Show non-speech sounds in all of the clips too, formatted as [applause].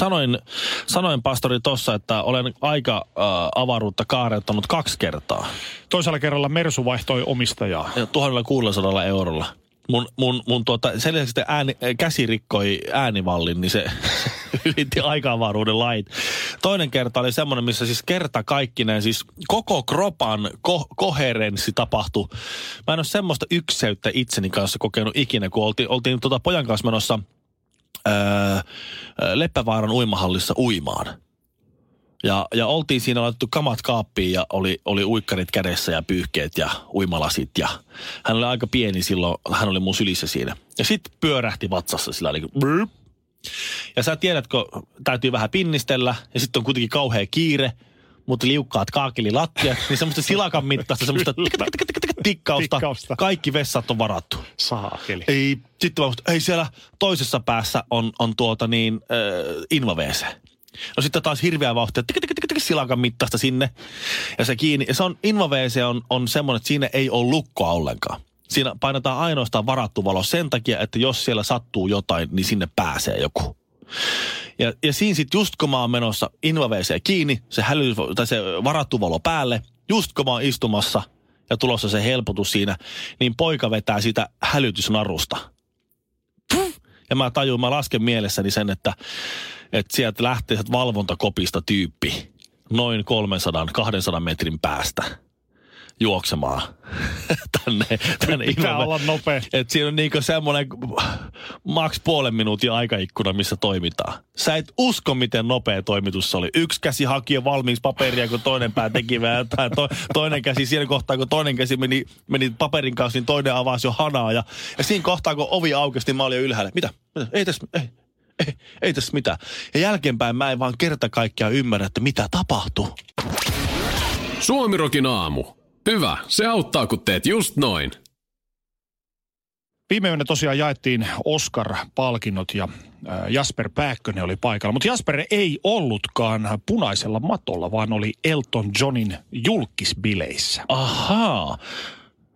Sanoin, sanoin pastori tossa, että olen aika äh, avaruutta kaarettanut kaksi kertaa. Toisella kerralla Mersu vaihtoi omistajaa. Ja 1600 eurolla. Mun, mun, mun tuota, sen lisäksi että ääni, käsi rikkoi äänivallin, niin se [laughs] ylitti aika-avaruuden lait. Toinen kerta oli semmoinen, missä siis kerta kaikkinen, siis koko kropan ko- koherenssi tapahtui. Mä en ole semmoista ykseyttä itseni kanssa kokenut ikinä, kun oltiin, oltiin tuota pojan kanssa menossa Leppävaaran uimahallissa uimaan. Ja, ja oltiin siinä laitettu kamat kaappiin ja oli, oli uikkarit kädessä ja pyyhkeet ja uimalasit. Ja hän oli aika pieni silloin, hän oli mun sylissä siinä. Ja sitten pyörähti vatsassa sillä niin kuin, Ja sä tiedät, kun täytyy vähän pinnistellä ja sitten on kuitenkin kauhea kiire, mutta liukkaat kaakelilattiat, niin semmoista silakan mittaista, semmoista tikkausta. Tikkausta. Kaikki vessat on varattu. Saakeli. Ei, sitten muistin, ei siellä toisessa päässä on, on tuota niin, äh, invaveese. No sitten taas hirveä vauhtia, tik, tik, tik, tik, silakan mittaista sinne. Ja se kiinni. Ja se on, invaveese on, on semmoinen, että siinä ei ole lukkoa ollenkaan. Siinä painetaan ainoastaan varattu valo sen takia, että jos siellä sattuu jotain, niin sinne pääsee joku. Ja, ja siinä sitten just kun mä oon menossa invaveeseen kiinni, se, häly, tai se varattu valo päälle, just kun mä oon istumassa ja tulossa se helpotus siinä, niin poika vetää sitä hälytysnarusta. Puh! Ja mä tajun, mä lasken mielessäni sen, että, että sieltä lähtee valvontakopista tyyppi noin 300-200 metrin päästä juoksemaan [laughs] tänne, tänne Pitää ilmalle. olla nopea. Et siinä on niinku semmoinen maks puolen minuutin aikaikkuna, missä toimitaan. Sä et usko, miten nopea toimitus se oli. Yksi käsi haki jo valmiiksi paperia, kun toinen pää teki vähän jotain. To, toinen käsi siinä kohtaa, kun toinen käsi meni, meni paperin kanssa, niin toinen avasi jo hanaa. Ja, ja siinä kohtaa, kun ovi aukesi, niin mä olin jo ylhäällä. Mitä? Mitä? Ei tässä, ei, ei, ei tässä mitään. Ja jälkeenpäin mä en vaan kerta kaikkiaan ymmärrä, että mitä tapahtuu. Suomirokin aamu. Hyvä, se auttaa kun teet just noin. Viime yönä tosiaan jaettiin Oscar-palkinnot ja Jasper Pääkkönen oli paikalla. Mutta Jasper ei ollutkaan punaisella matolla, vaan oli Elton Johnin julkisbileissä. Ahaa.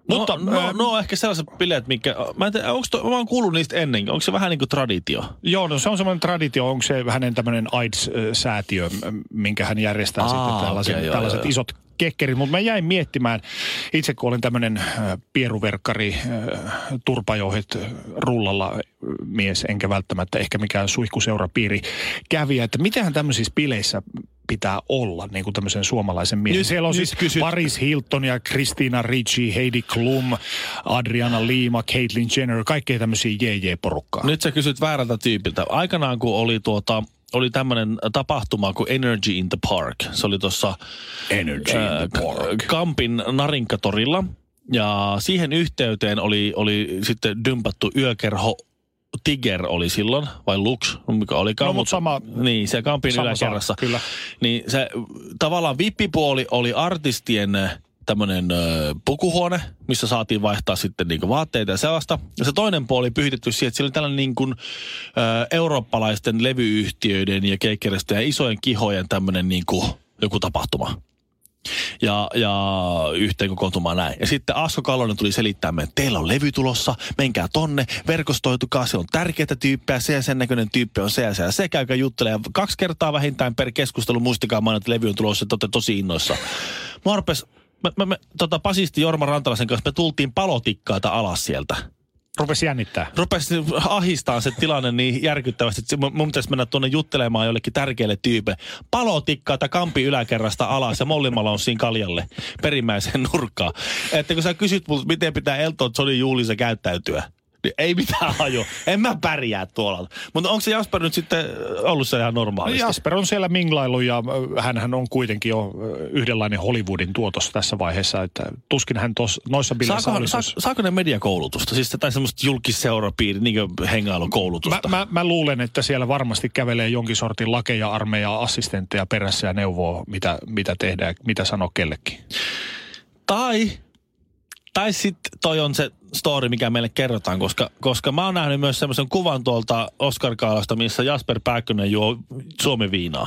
Mutta Mutta, no, ää, no, no, ehkä sellaiset bileet, mikä... Mä en tiedä, onko to, mä oon kuullut niistä ennenkin. Onko se vähän niin kuin traditio? Joo, no se on semmoinen traditio, onko se hänen tämmöinen AIDS-säätiö, minkä hän järjestää Aa, sitten tällaiset, okei, joo, tällaiset joo, joo. isot kekkerit. Mutta mä jäin miettimään, itse kun olin tämmöinen pieruverkkari, turpajohet rullalla mies, enkä välttämättä ehkä mikään suihkuseurapiiri kävijä, että mitähän tämmöisissä bileissä pitää olla, niin kuin tämmöisen suomalaisen miehen. Nyt- Siellä on nyt siis kysyt- Paris Hilton ja Christina Ricci, Heidi Klum, Adriana Lima, Caitlyn Jenner, kaikkea tämmöisiä JJ-porukkaa. Nyt sä kysyt väärältä tyypiltä. Aikanaan kun oli tuota oli tämmöinen tapahtuma kuin Energy in the Park. Se oli tuossa. Kampin Narinkatorilla. Ja siihen yhteyteen oli, oli sitten dympattu yökerho Tiger oli silloin, vai Lux, mikä olikaan. No, mut sama- Niin, se Kampin sama yläkerrassa. saa, kyllä. Niin se tavallaan vippipuoli oli artistien tämmöinen pukuhuone, missä saatiin vaihtaa sitten niinku vaatteita ja sellaista. Ja se toinen puoli pyhitetty siihen, että siellä oli tällainen niin kuin, ö, eurooppalaisten levyyhtiöiden ja keikkereistä ja isojen kihojen tämmöinen niin kuin joku tapahtuma. Ja, ja yhteen kokoontumaan näin. Ja sitten Asko Kallonen tuli selittämään, että teillä on levy tulossa, menkää tonne, verkostoitukaa, se on tärkeitä tyyppejä, se ja sen näköinen tyyppi on se ja se ja se, käykää juttelemaan kaksi kertaa vähintään per keskustelu, muistakaa mainita, että levy on tulossa, että olette tosi innoissa. Mä mä, mä, mä, tota, basisti Jorma Rantalaisen kanssa, me tultiin palotikkaita alas sieltä Rupesi jännittää. rupesi ahistaa se tilanne niin järkyttävästi, että mun pitäisi mennä tuonne juttelemaan jollekin tärkeälle tyypille. Palotikkaa kampi yläkerrasta alas ja mollimalla on siinä kaljalle perimmäiseen nurkkaan. Että kun sä kysyt multa, miten pitää Elton Johnin juhlissa käyttäytyä, Niin ei mitään haju. En mä pärjää tuolla. Mutta onko se Jasper nyt sitten ollut se ihan normaalisti? Jasper on siellä minglailu ja hän on kuitenkin jo yhdenlainen Hollywoodin tuotos tässä vaiheessa, että tuskin hän tos, noissa bileissä saako, olisi. sa, saako ne mediakoulutusta? Siis tai semmoista julkisseurapiiri, niin kuin hengailukoulutusta? Mä, mä, mä, luulen, että siellä varmasti kävelee jonkin sortin lakeja, armeija, assistentteja perässä ja neuvoo, mitä, mitä tehdään, mitä sanoo kellekin. Tai tai sitten toi on se story, mikä meille kerrotaan, koska, koska mä oon nähnyt myös semmoisen kuvan tuolta Oscar Kaalasta, missä Jasper Pääkkönen juo Suomi viinaa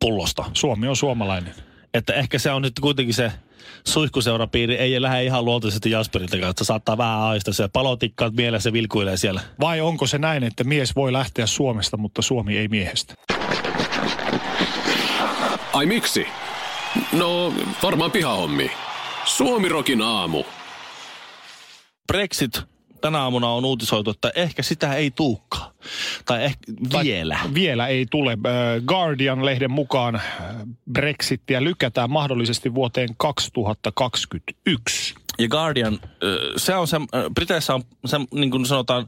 pullosta. Suomi on suomalainen. Että ehkä se on nyt kuitenkin se suihkuseurapiiri ei lähde ihan luontaisesti Jasperilta kanssa. Saattaa vähän aista se palotikkaat mielessä vilkuilee siellä. Vai onko se näin, että mies voi lähteä Suomesta, mutta Suomi ei miehestä? Ai miksi? No, varmaan pihahommi. Suomirokin aamu. Brexit tänä aamuna on uutisoitu, että ehkä sitä ei tuukka. Tai ehkä tai vielä. Vielä ei tule. Guardian-lehden mukaan Brexitia lykätään mahdollisesti vuoteen 2021. Ja Guardian, se on se, Briteissä on se, niin kuin sanotaan,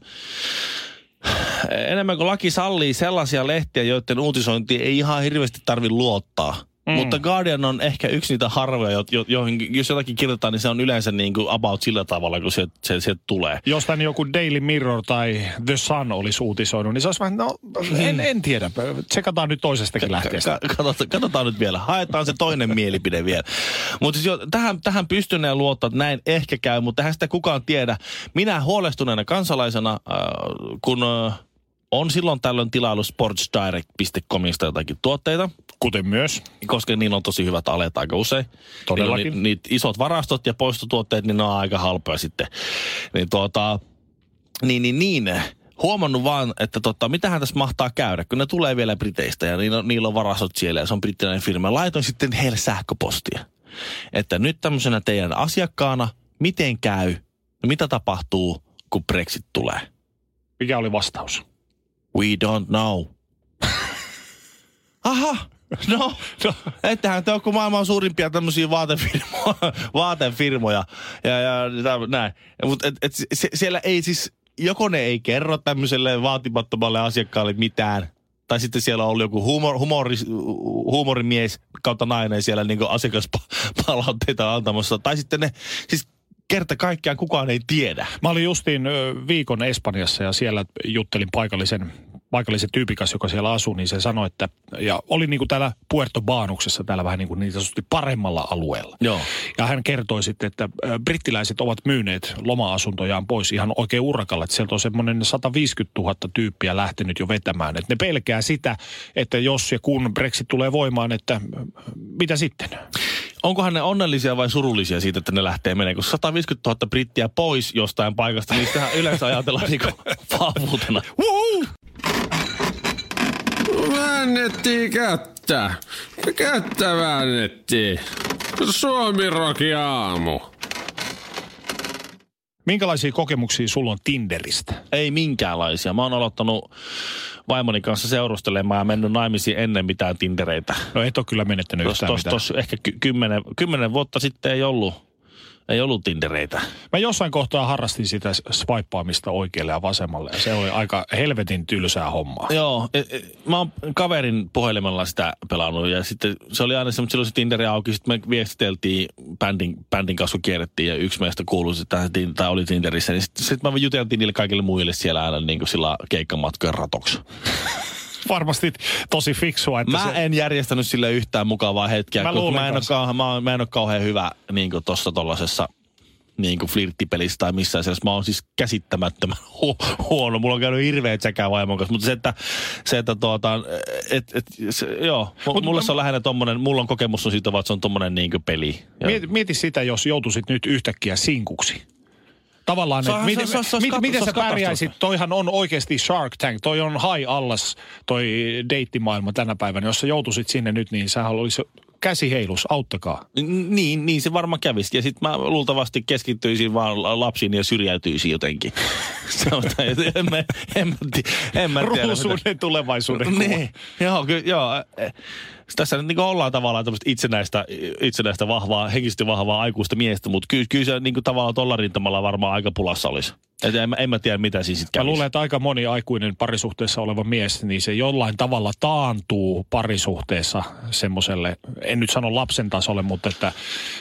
enemmän kuin laki sallii sellaisia lehtiä, joiden uutisointi ei ihan hirveästi tarvi luottaa. Mm. Mutta Guardian on ehkä yksi niitä harvoja, jo, jo, joihin, jos jotakin kirjoitetaan, niin se on yleensä niin kuin about sillä tavalla, kun se, se, se tulee. Jos tänne joku Daily Mirror tai The Sun olisi uutisoinut, niin se olisi vähän, no en, mm. en tiedä. Tsekataan nyt toisestakin lähteestä. Katsotaan, katsotaan nyt vielä. Haetaan se toinen mielipide vielä. Mutta siis tähän, tähän pystyneen luottaa, että näin ehkä käy, mutta eihän sitä kukaan tiedä. Minä huolestuneena kansalaisena, äh, kun... Äh, on silloin tällöin tilailu sportsdirect.comista jotakin tuotteita. Kuten myös. Koska niillä on tosi hyvät alet aika usein. Todellakin. Niin, niitä isot varastot ja poistotuotteet, niin ne on aika halpoja sitten. Niin tuota, niin, niin, niin huomannut vaan, että tota, mitähän tässä mahtaa käydä, kun ne tulee vielä Briteistä ja niillä on, niillä on varastot siellä ja se on brittiläinen firma. Laitoin sitten heille sähköpostia, että nyt tämmöisenä teidän asiakkaana, miten käy, no mitä tapahtuu, kun Brexit tulee? Mikä oli vastaus? We don't know. [laughs] Aha, no, no. ettehän te ole kuin maailman suurimpia tämmöisiä vaatefirmoja, vaatefirmoja ja, ja näin. Mutta et, et, se, siellä ei siis, joko ne ei kerro tämmöiselle vaatimattomalle asiakkaalle mitään, tai sitten siellä on ollut joku humor, humori, huumorimies kautta nainen siellä niin asiakaspalautteita antamassa. Tai sitten ne, siis kerta kaikkiaan kukaan ei tiedä. Mä olin justiin viikon Espanjassa ja siellä juttelin paikallisen paikallisen tyypikas, joka siellä asuu, niin se sanoi, että, ja oli niin kuin täällä Puerto Baanuksessa, täällä vähän niin kuin niin sanotusti paremmalla alueella. Joo. Ja hän kertoi sitten, että brittiläiset ovat myyneet loma-asuntojaan pois ihan oikein urakalla, että sieltä on semmoinen 150 000 tyyppiä lähtenyt jo vetämään. Että ne pelkää sitä, että jos ja kun Brexit tulee voimaan, että mitä sitten? Onkohan ne onnellisia vai surullisia siitä, että ne lähtee menemään? Kun 150 000 brittiä pois jostain paikasta, niin sitähän yleensä ajatellaan niin [laughs] vahvuutena. Väännettiin kättä. Kättä väännettiin. Suomi Roki aamu. Minkälaisia kokemuksia sulla on Tinderistä? Ei minkäänlaisia. Mä oon aloittanut vaimoni kanssa seurustelemaan ja mennyt naimisiin ennen mitään Tindereitä. No et ole kyllä menettänyt tos, yhtään tos, mitään. Tos ehkä ky- kymmenen, kymmenen vuotta sitten ei ollut ei ollut Tindereitä. Mä jossain kohtaa harrastin sitä swipeaamista oikealle ja vasemmalle. Ja se oli aika helvetin tylsää hommaa. Joo. E, e, mä oon kaverin puhelimella sitä pelannut. Ja sitten se oli aina semmoinen, silloin se Tinderi auki. Sitten me viestiteltiin, bändin, bändin kanssa kierrettiin. Ja yksi meistä kuului, että tai oli Tinderissä. Niin sitten sit mä juteltiin niille kaikille muille siellä aina niin kuin sillä keikkamatkojen ratoksi varmasti tosi fiksua. Että mä se... en järjestänyt sille yhtään mukavaa hetkeä, mä, kun mä, en ole kauhean, mä, mä en ole kauhean hyvä niin tuossa tollasessa niin kuin flirttipelissä tai missään sellaisessa. Mä oon siis käsittämättömän [laughs] hu- huono. Mulla on käynyt hirveä tsäkää vaimon kanssa. Mutta se, että, se, että tuota, et, et, se, joo, Mut, mulla se on lähinnä tommonen, mulla on kokemus on siitä, että se on tommonen niin peli. Mieti, mieti sitä, jos joutuisit nyt yhtäkkiä sinkuksi tavallaan, että miten, se, se, miten, miten sä pärjäisit, toihan on oikeasti Shark Tank, toi on high allas toi deittimaailma tänä päivänä, jos sä joutuisit sinne nyt, niin sä olisi käsi heilus, auttakaa. Niin, niin se varmaan kävisi. Ja sitten mä luultavasti keskittyisin vaan lapsiin ja syrjäytyisin jotenkin. [laughs] en mä, en mä, en mä tiedä. Ruusuuden tulevaisuuden. Niin, joo, ky, joo. Tässä nyt niin ollaan tavallaan tämmöistä itsenäistä, itsenäistä vahvaa, henkisesti vahvaa aikuista miestä, mutta kyllä, kyllä se niin kuin tavallaan tuolla rintamalla varmaan aika pulassa olisi. Et en, en mä tiedä, mitä siinä sitten Mä luulen, että aika moni aikuinen parisuhteessa oleva mies, niin se jollain tavalla taantuu parisuhteessa semmoiselle, en nyt sano lapsen tasolle, mutta että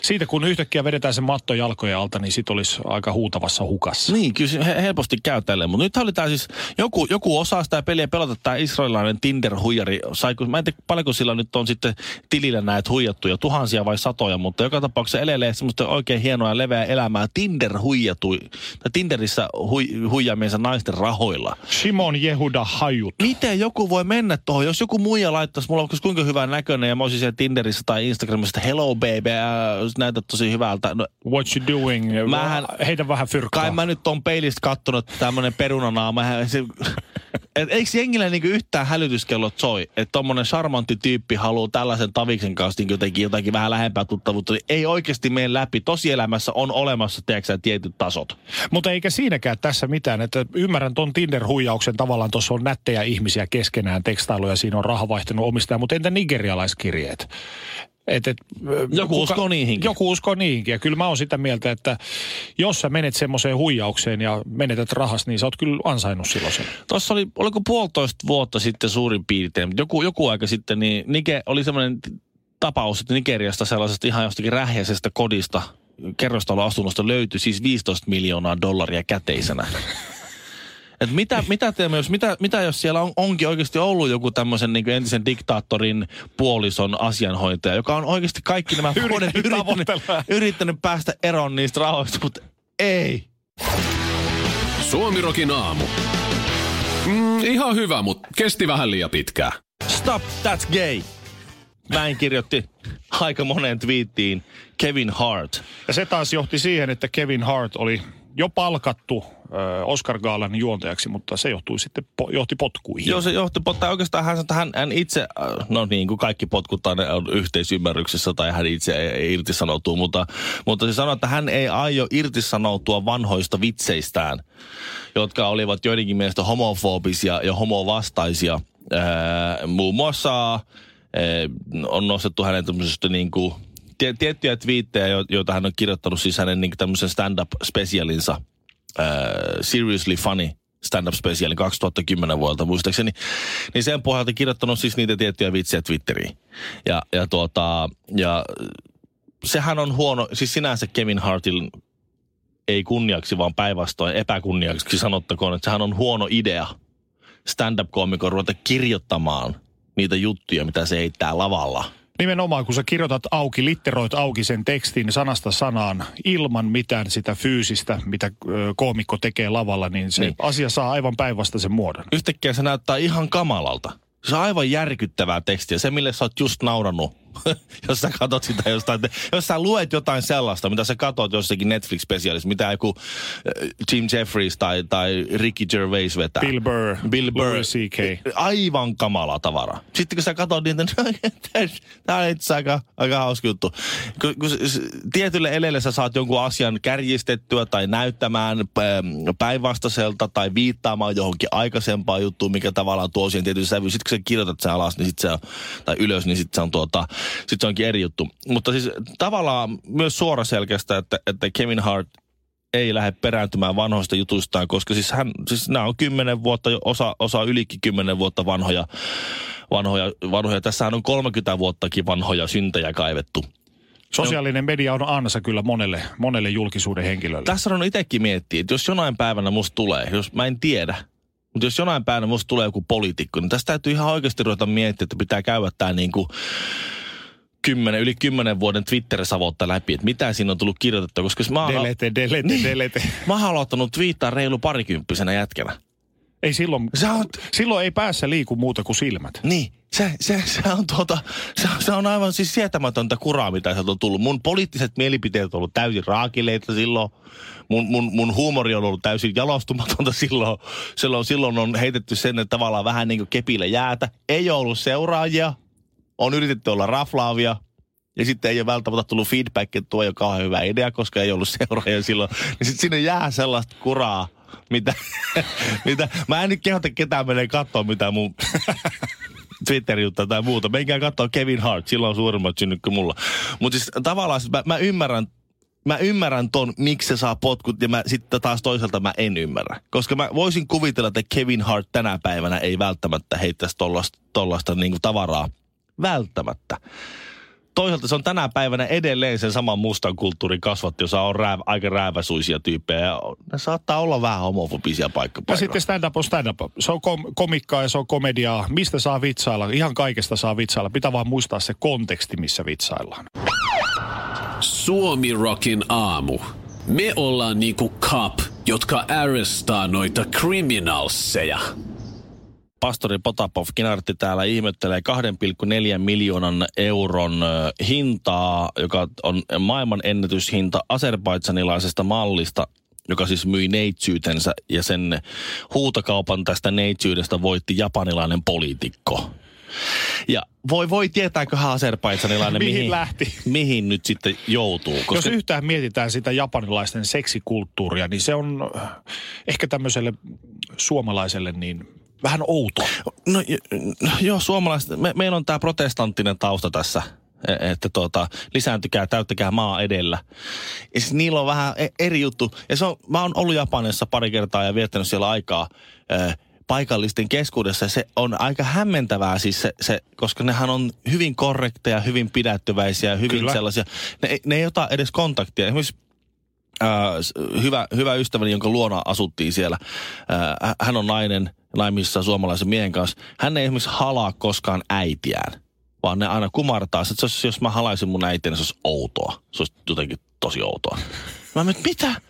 siitä kun yhtäkkiä vedetään se matto jalkojen alta, niin sit olisi aika huutavassa hukassa. Niin, kyllä se he- helposti käy tälleen. Mutta nyt oli tämä siis, joku, joku osaa sitä peliä pelata, tämä israelilainen Tinder-huijari. Saiko, mä en tiedä paljonko sillä nyt on sitten tilillä näitä huijattuja, tuhansia vai satoja, mutta joka tapauksessa elelee semmoista oikein hienoa ja leveää elämää Tinder huijatui, tai Tinderissä hui, huijaamiensa naisten rahoilla. Simon Jehuda Hajut. Miten joku voi mennä tuohon, jos joku muija laittaisi, mulla olisi kuinka hyvän näköinen ja mä olisin siellä Tinderissä tai Instagramissa, että hello baby, äh, näytät tosi hyvältä. No, What you doing? Mähän- Heitä vähän fyrkkaa. kai mä nyt on peilistä kattonut tämmönen perunanaama. Se, [laughs] et eikö jengillä niinku yhtään hälytyskellot soi, että tommonen charmantti tyyppi haluaa tällaisen taviksen kanssa niinku jotenkin, jotakin vähän lähempää tuttavuutta, niin ei oikeasti mene läpi. Tosielämässä on olemassa, tiedätkö tietyt tasot. Mutta eikä siinäkään tässä mitään, että ymmärrän ton Tinder-huijauksen tavallaan tuossa on nättejä ihmisiä keskenään tekstailuja, siinä on raha vaihtunut omistaja, mutta entä nigerialaiskirjeet? Et, et, Joku uskoo niihinkin. Joku uskoo niihinkin. Ja kyllä mä oon sitä mieltä, että jos sä menet semmoiseen huijaukseen ja menetät rahas, niin sä oot kyllä ansainnut silloin sen. Tuossa oli, oliko puolitoista vuotta sitten suurin piirtein, mutta joku, joku aika sitten, niin Nike, oli semmoinen tapaus, että Nigeriasta sellaisesta ihan jostakin rähjäisestä kodista, kerrostaloasunnosta löytyi siis 15 miljoonaa dollaria käteisenä. Et mitä, mitä, teemme, jos, mitä, mitä jos siellä on, onkin oikeasti ollut joku tämmöisen niin entisen diktaattorin puolison asianhoitaja, joka on oikeasti kaikki nämä vuodet yrittänyt, yrittänyt päästä eroon niistä rahoista, mutta ei. Suomirokin aamu. Mm, ihan hyvä, mutta kesti vähän liian pitkään. Stop, that's gay. Näin kirjoitti aika moneen twiittiin Kevin Hart. Ja se taas johti siihen, että Kevin Hart oli jo palkattu Oscar Gaalan juontajaksi, mutta se johtui sitten, johti potkuihin. Joo, se johti, tai oikeastaan hän, hän, hän itse, no niin kuin kaikki potkut on yhteisymmärryksessä tai hän itse ei, ei irtisanoutuu, mutta, mutta se sanoi, että hän ei aio irtisanoutua vanhoista vitseistään, jotka olivat joidenkin mielestä homofobisia ja homovastaisia. Ää, muun muassa ää, on nostettu hänen tämmöisestä niin kuin, tiettyjä twiittejä, jo- joita hän on kirjoittanut siis hänen niin tämmöisen stand-up-spesialinsa, ää, Seriously Funny stand-up specialin 2010 vuodelta muistaakseni, niin sen pohjalta kirjoittanut siis niitä tiettyjä vitsejä Twitteriin. Ja, ja, tuota, ja sehän on huono, siis sinänsä Kevin Hartin ei kunniaksi, vaan päinvastoin epäkunniaksi sanottakoon, että sehän on huono idea stand-up-koomikon ruveta kirjoittamaan niitä juttuja, mitä se heittää lavalla. Nimenomaan, kun sä kirjoitat auki, litteroit auki sen tekstin sanasta sanaan ilman mitään sitä fyysistä, mitä koomikko tekee lavalla, niin se niin. asia saa aivan päinvastaisen muodon. Yhtäkkiä se näyttää ihan kamalalta. Se on aivan järkyttävää tekstiä. Se, mille sä oot just naurannut, [laughs] jos sä katot sitä jostain. Jos sä luet jotain sellaista, mitä sä katot jossakin Netflix-spesiaalissa, mitä joku äh, Jim Jeffries tai, tai Ricky Gervais vetää. Bill Burr, Bill Burr. Louis C.K.. Aivan kamala tavara. Sitten kun sä katsot niitä, [laughs] niin tämä on itse aika, aika hauska juttu. Kun, kun tietylle eleelle sä saat jonkun asian kärjistettyä tai näyttämään ähm, päinvastaiselta tai viittaamaan johonkin aikaisempaan juttuun, mikä tavallaan tuo siihen tietyn sävy. Sitten kun sä kirjoitat sen alas, niin sit se on, tai ylös, niin sitten se on tuota, sit se onkin eri juttu. Mutta siis tavallaan myös suoraselkeästä, että, että Kevin Hart ei lähde perääntymään vanhoista jutuistaan, koska siis, hän, siis nämä on kymmenen vuotta, osa, osa ylikin kymmenen vuotta vanhoja, vanhoja, vanhoja. Tässähän on 30 vuottakin vanhoja syntejä kaivettu. Sosiaalinen media on ansa kyllä monelle, monelle julkisuuden henkilölle. Tässä on itsekin miettiä, että jos jonain päivänä musta tulee, jos mä en tiedä, mutta jos jonain päivänä musta tulee joku poliitikko, niin tästä täytyy ihan oikeasti ruveta miettiä, että pitää käydä tämä niin kuin kymmenen, yli kymmenen vuoden Twitter-savotta läpi, että mitä siinä on tullut kirjoitettua, koska mä oon, Delete, delete, Niin. delete. mä oon aloittanut twiittaa reilu parikymppisenä jätkänä. Ei silloin, Sä oot, silloin ei päässä liiku muuta kuin silmät. Niin, se, se, se, on tuota, se, se on aivan siis sietämätöntä kuraa, mitä sieltä on tullut. Mun poliittiset mielipiteet on ollut täysin raakileita silloin. Mun, mun, mun huumori on ollut täysin jalostumatonta silloin. Silloin, silloin on heitetty sen että tavallaan vähän niin kuin kepillä jäätä. Ei ole ollut seuraajia. On yritetty olla raflaavia. Ja sitten ei ole välttämättä tullut feedback, että tuo ei ole kauhean hyvä idea, koska ei ollut seuraajia silloin. Ja sitten sinne jää sellaista kuraa, mitä, [laughs] mitä, mä en nyt kehota ketään menee katsoa, mitä mun [laughs] Twitter-juttua tai muuta. Menkää katsoa Kevin Hart, sillä on suurimmat synnyt kuin mulla. Mutta siis tavallaan mä, mä ymmärrän mä ymmärrän ton, miksi se saa potkut, ja mä sitten taas toisaalta mä en ymmärrä. Koska mä voisin kuvitella, että Kevin Hart tänä päivänä ei välttämättä heittäisi tollasta, tollasta niin tavaraa. Välttämättä. Toisaalta se on tänä päivänä edelleen sen saman mustan kulttuurin kasvatti, jossa on rääv, aika rääväsuisia tyyppejä. Ja ne saattaa olla vähän homofobisia paikkapaikoilla. Ja sitten stand-up on stand-up. Se on kom- komikkaa ja se on komediaa. Mistä saa vitsailla? Ihan kaikesta saa vitsailla. Pitää vaan muistaa se konteksti, missä vitsaillaan. Suomi Rockin aamu. Me ollaan niinku cop, jotka arrestaa noita criminalseja. Pastori Potapov Kinartti täällä ihmettelee 2,4 miljoonan euron hintaa, joka on maailman ennätyshinta aserbaidsanilaisesta mallista, joka siis myi neitsyytensä ja sen huutokaupan tästä neitsyydestä voitti japanilainen poliitikko. Ja voi, voi tietääköhän aserbaidsanilainen, mihin, mihin, lähti. mihin nyt sitten joutuu. Koska... Jos yhtään mietitään sitä japanilaisten seksikulttuuria, niin se on ehkä tämmöiselle suomalaiselle niin vähän outo. No, no joo, suomalaiset, me, meillä on tämä protestanttinen tausta tässä e, että tuota, lisääntykää, täyttäkää maa edellä. Ja siis niillä on vähän e, eri juttu. Ja se on, mä oon ollut Japanissa pari kertaa ja viettänyt siellä aikaa äh, paikallisten keskuudessa. Se on aika hämmentävää siis se, se, koska nehän on hyvin korrekteja, hyvin pidättyväisiä, hyvin Kyllä. sellaisia. Ne, ne ei ota edes kontaktia. Esimerkiksi äh, hyvä, hyvä ystäväni, jonka luona asuttiin siellä. Äh, hän on nainen, naimissa suomalaisen miehen kanssa. Hän ei esimerkiksi halaa koskaan äitiään, vaan ne aina kumartaa. Että jos, jos mä halaisin mun äitiä, niin se olisi outoa. Se olisi jotenkin tosi outoa. Mä mietin, mitä?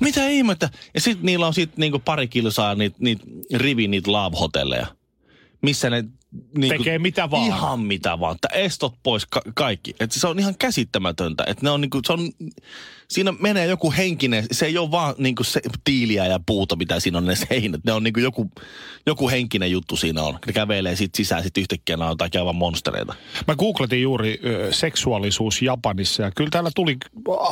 Mitä ihmettä? Ja sitten niillä on sitten niinku pari kilsaa niitä niit, rivi niitä love-hotelleja, missä ne niin Tekee mitä vaan. Ihan mitä vaan. Että estot pois ka- kaikki. Että se on ihan käsittämätöntä. Että ne on niinku, se on, siinä menee joku henkinen, se ei ole vaan niinku se tiiliä ja puuta, mitä siinä on ne seinät. Ne on niinku joku, joku henkinen juttu siinä on. Ne kävelee sit sisään, sit yhtäkkiä nämä on jotain aivan monstereita. Mä googletin juuri ö, seksuaalisuus Japanissa ja kyllä täällä tuli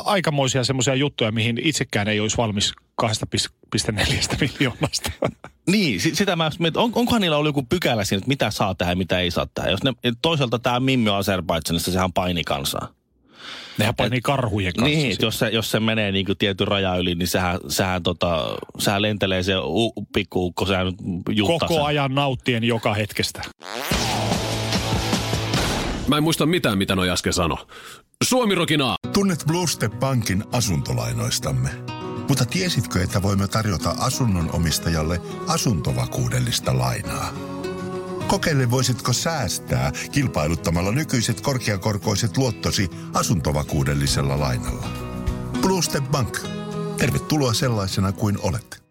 aikamoisia semmoisia juttuja, mihin itsekään ei olisi valmis 2,4 [laughs] miljoonasta. Niin, sitä mä mietin, on, onkohan niillä ollut joku pykälä siinä, että mitä saa tehdä ja mitä ei saa tehdä. Jos ne, toisaalta tämä Mimmi Azerbaidsanissa, sehän paini kansaa. Nehän painii karhujen kanssa. Niin, jos se, jos se menee niin kuin tietyn raja yli, niin sehän, sehän, tota, sehän lentelee se u, pikkuukko, sehän Koko sen. ajan nauttien joka hetkestä. Mä en muista mitään, mitä noi äsken sano. Suomi Rokinaa. Tunnet Bluestep Bankin asuntolainoistamme. Mutta tiesitkö, että voimme tarjota asunnon omistajalle asuntovakuudellista lainaa? Kokeile voisitko säästää kilpailuttamalla nykyiset korkeakorkoiset luottosi asuntovakuudellisella lainalla. Blue Step Bank. Tervetuloa sellaisena kuin olet.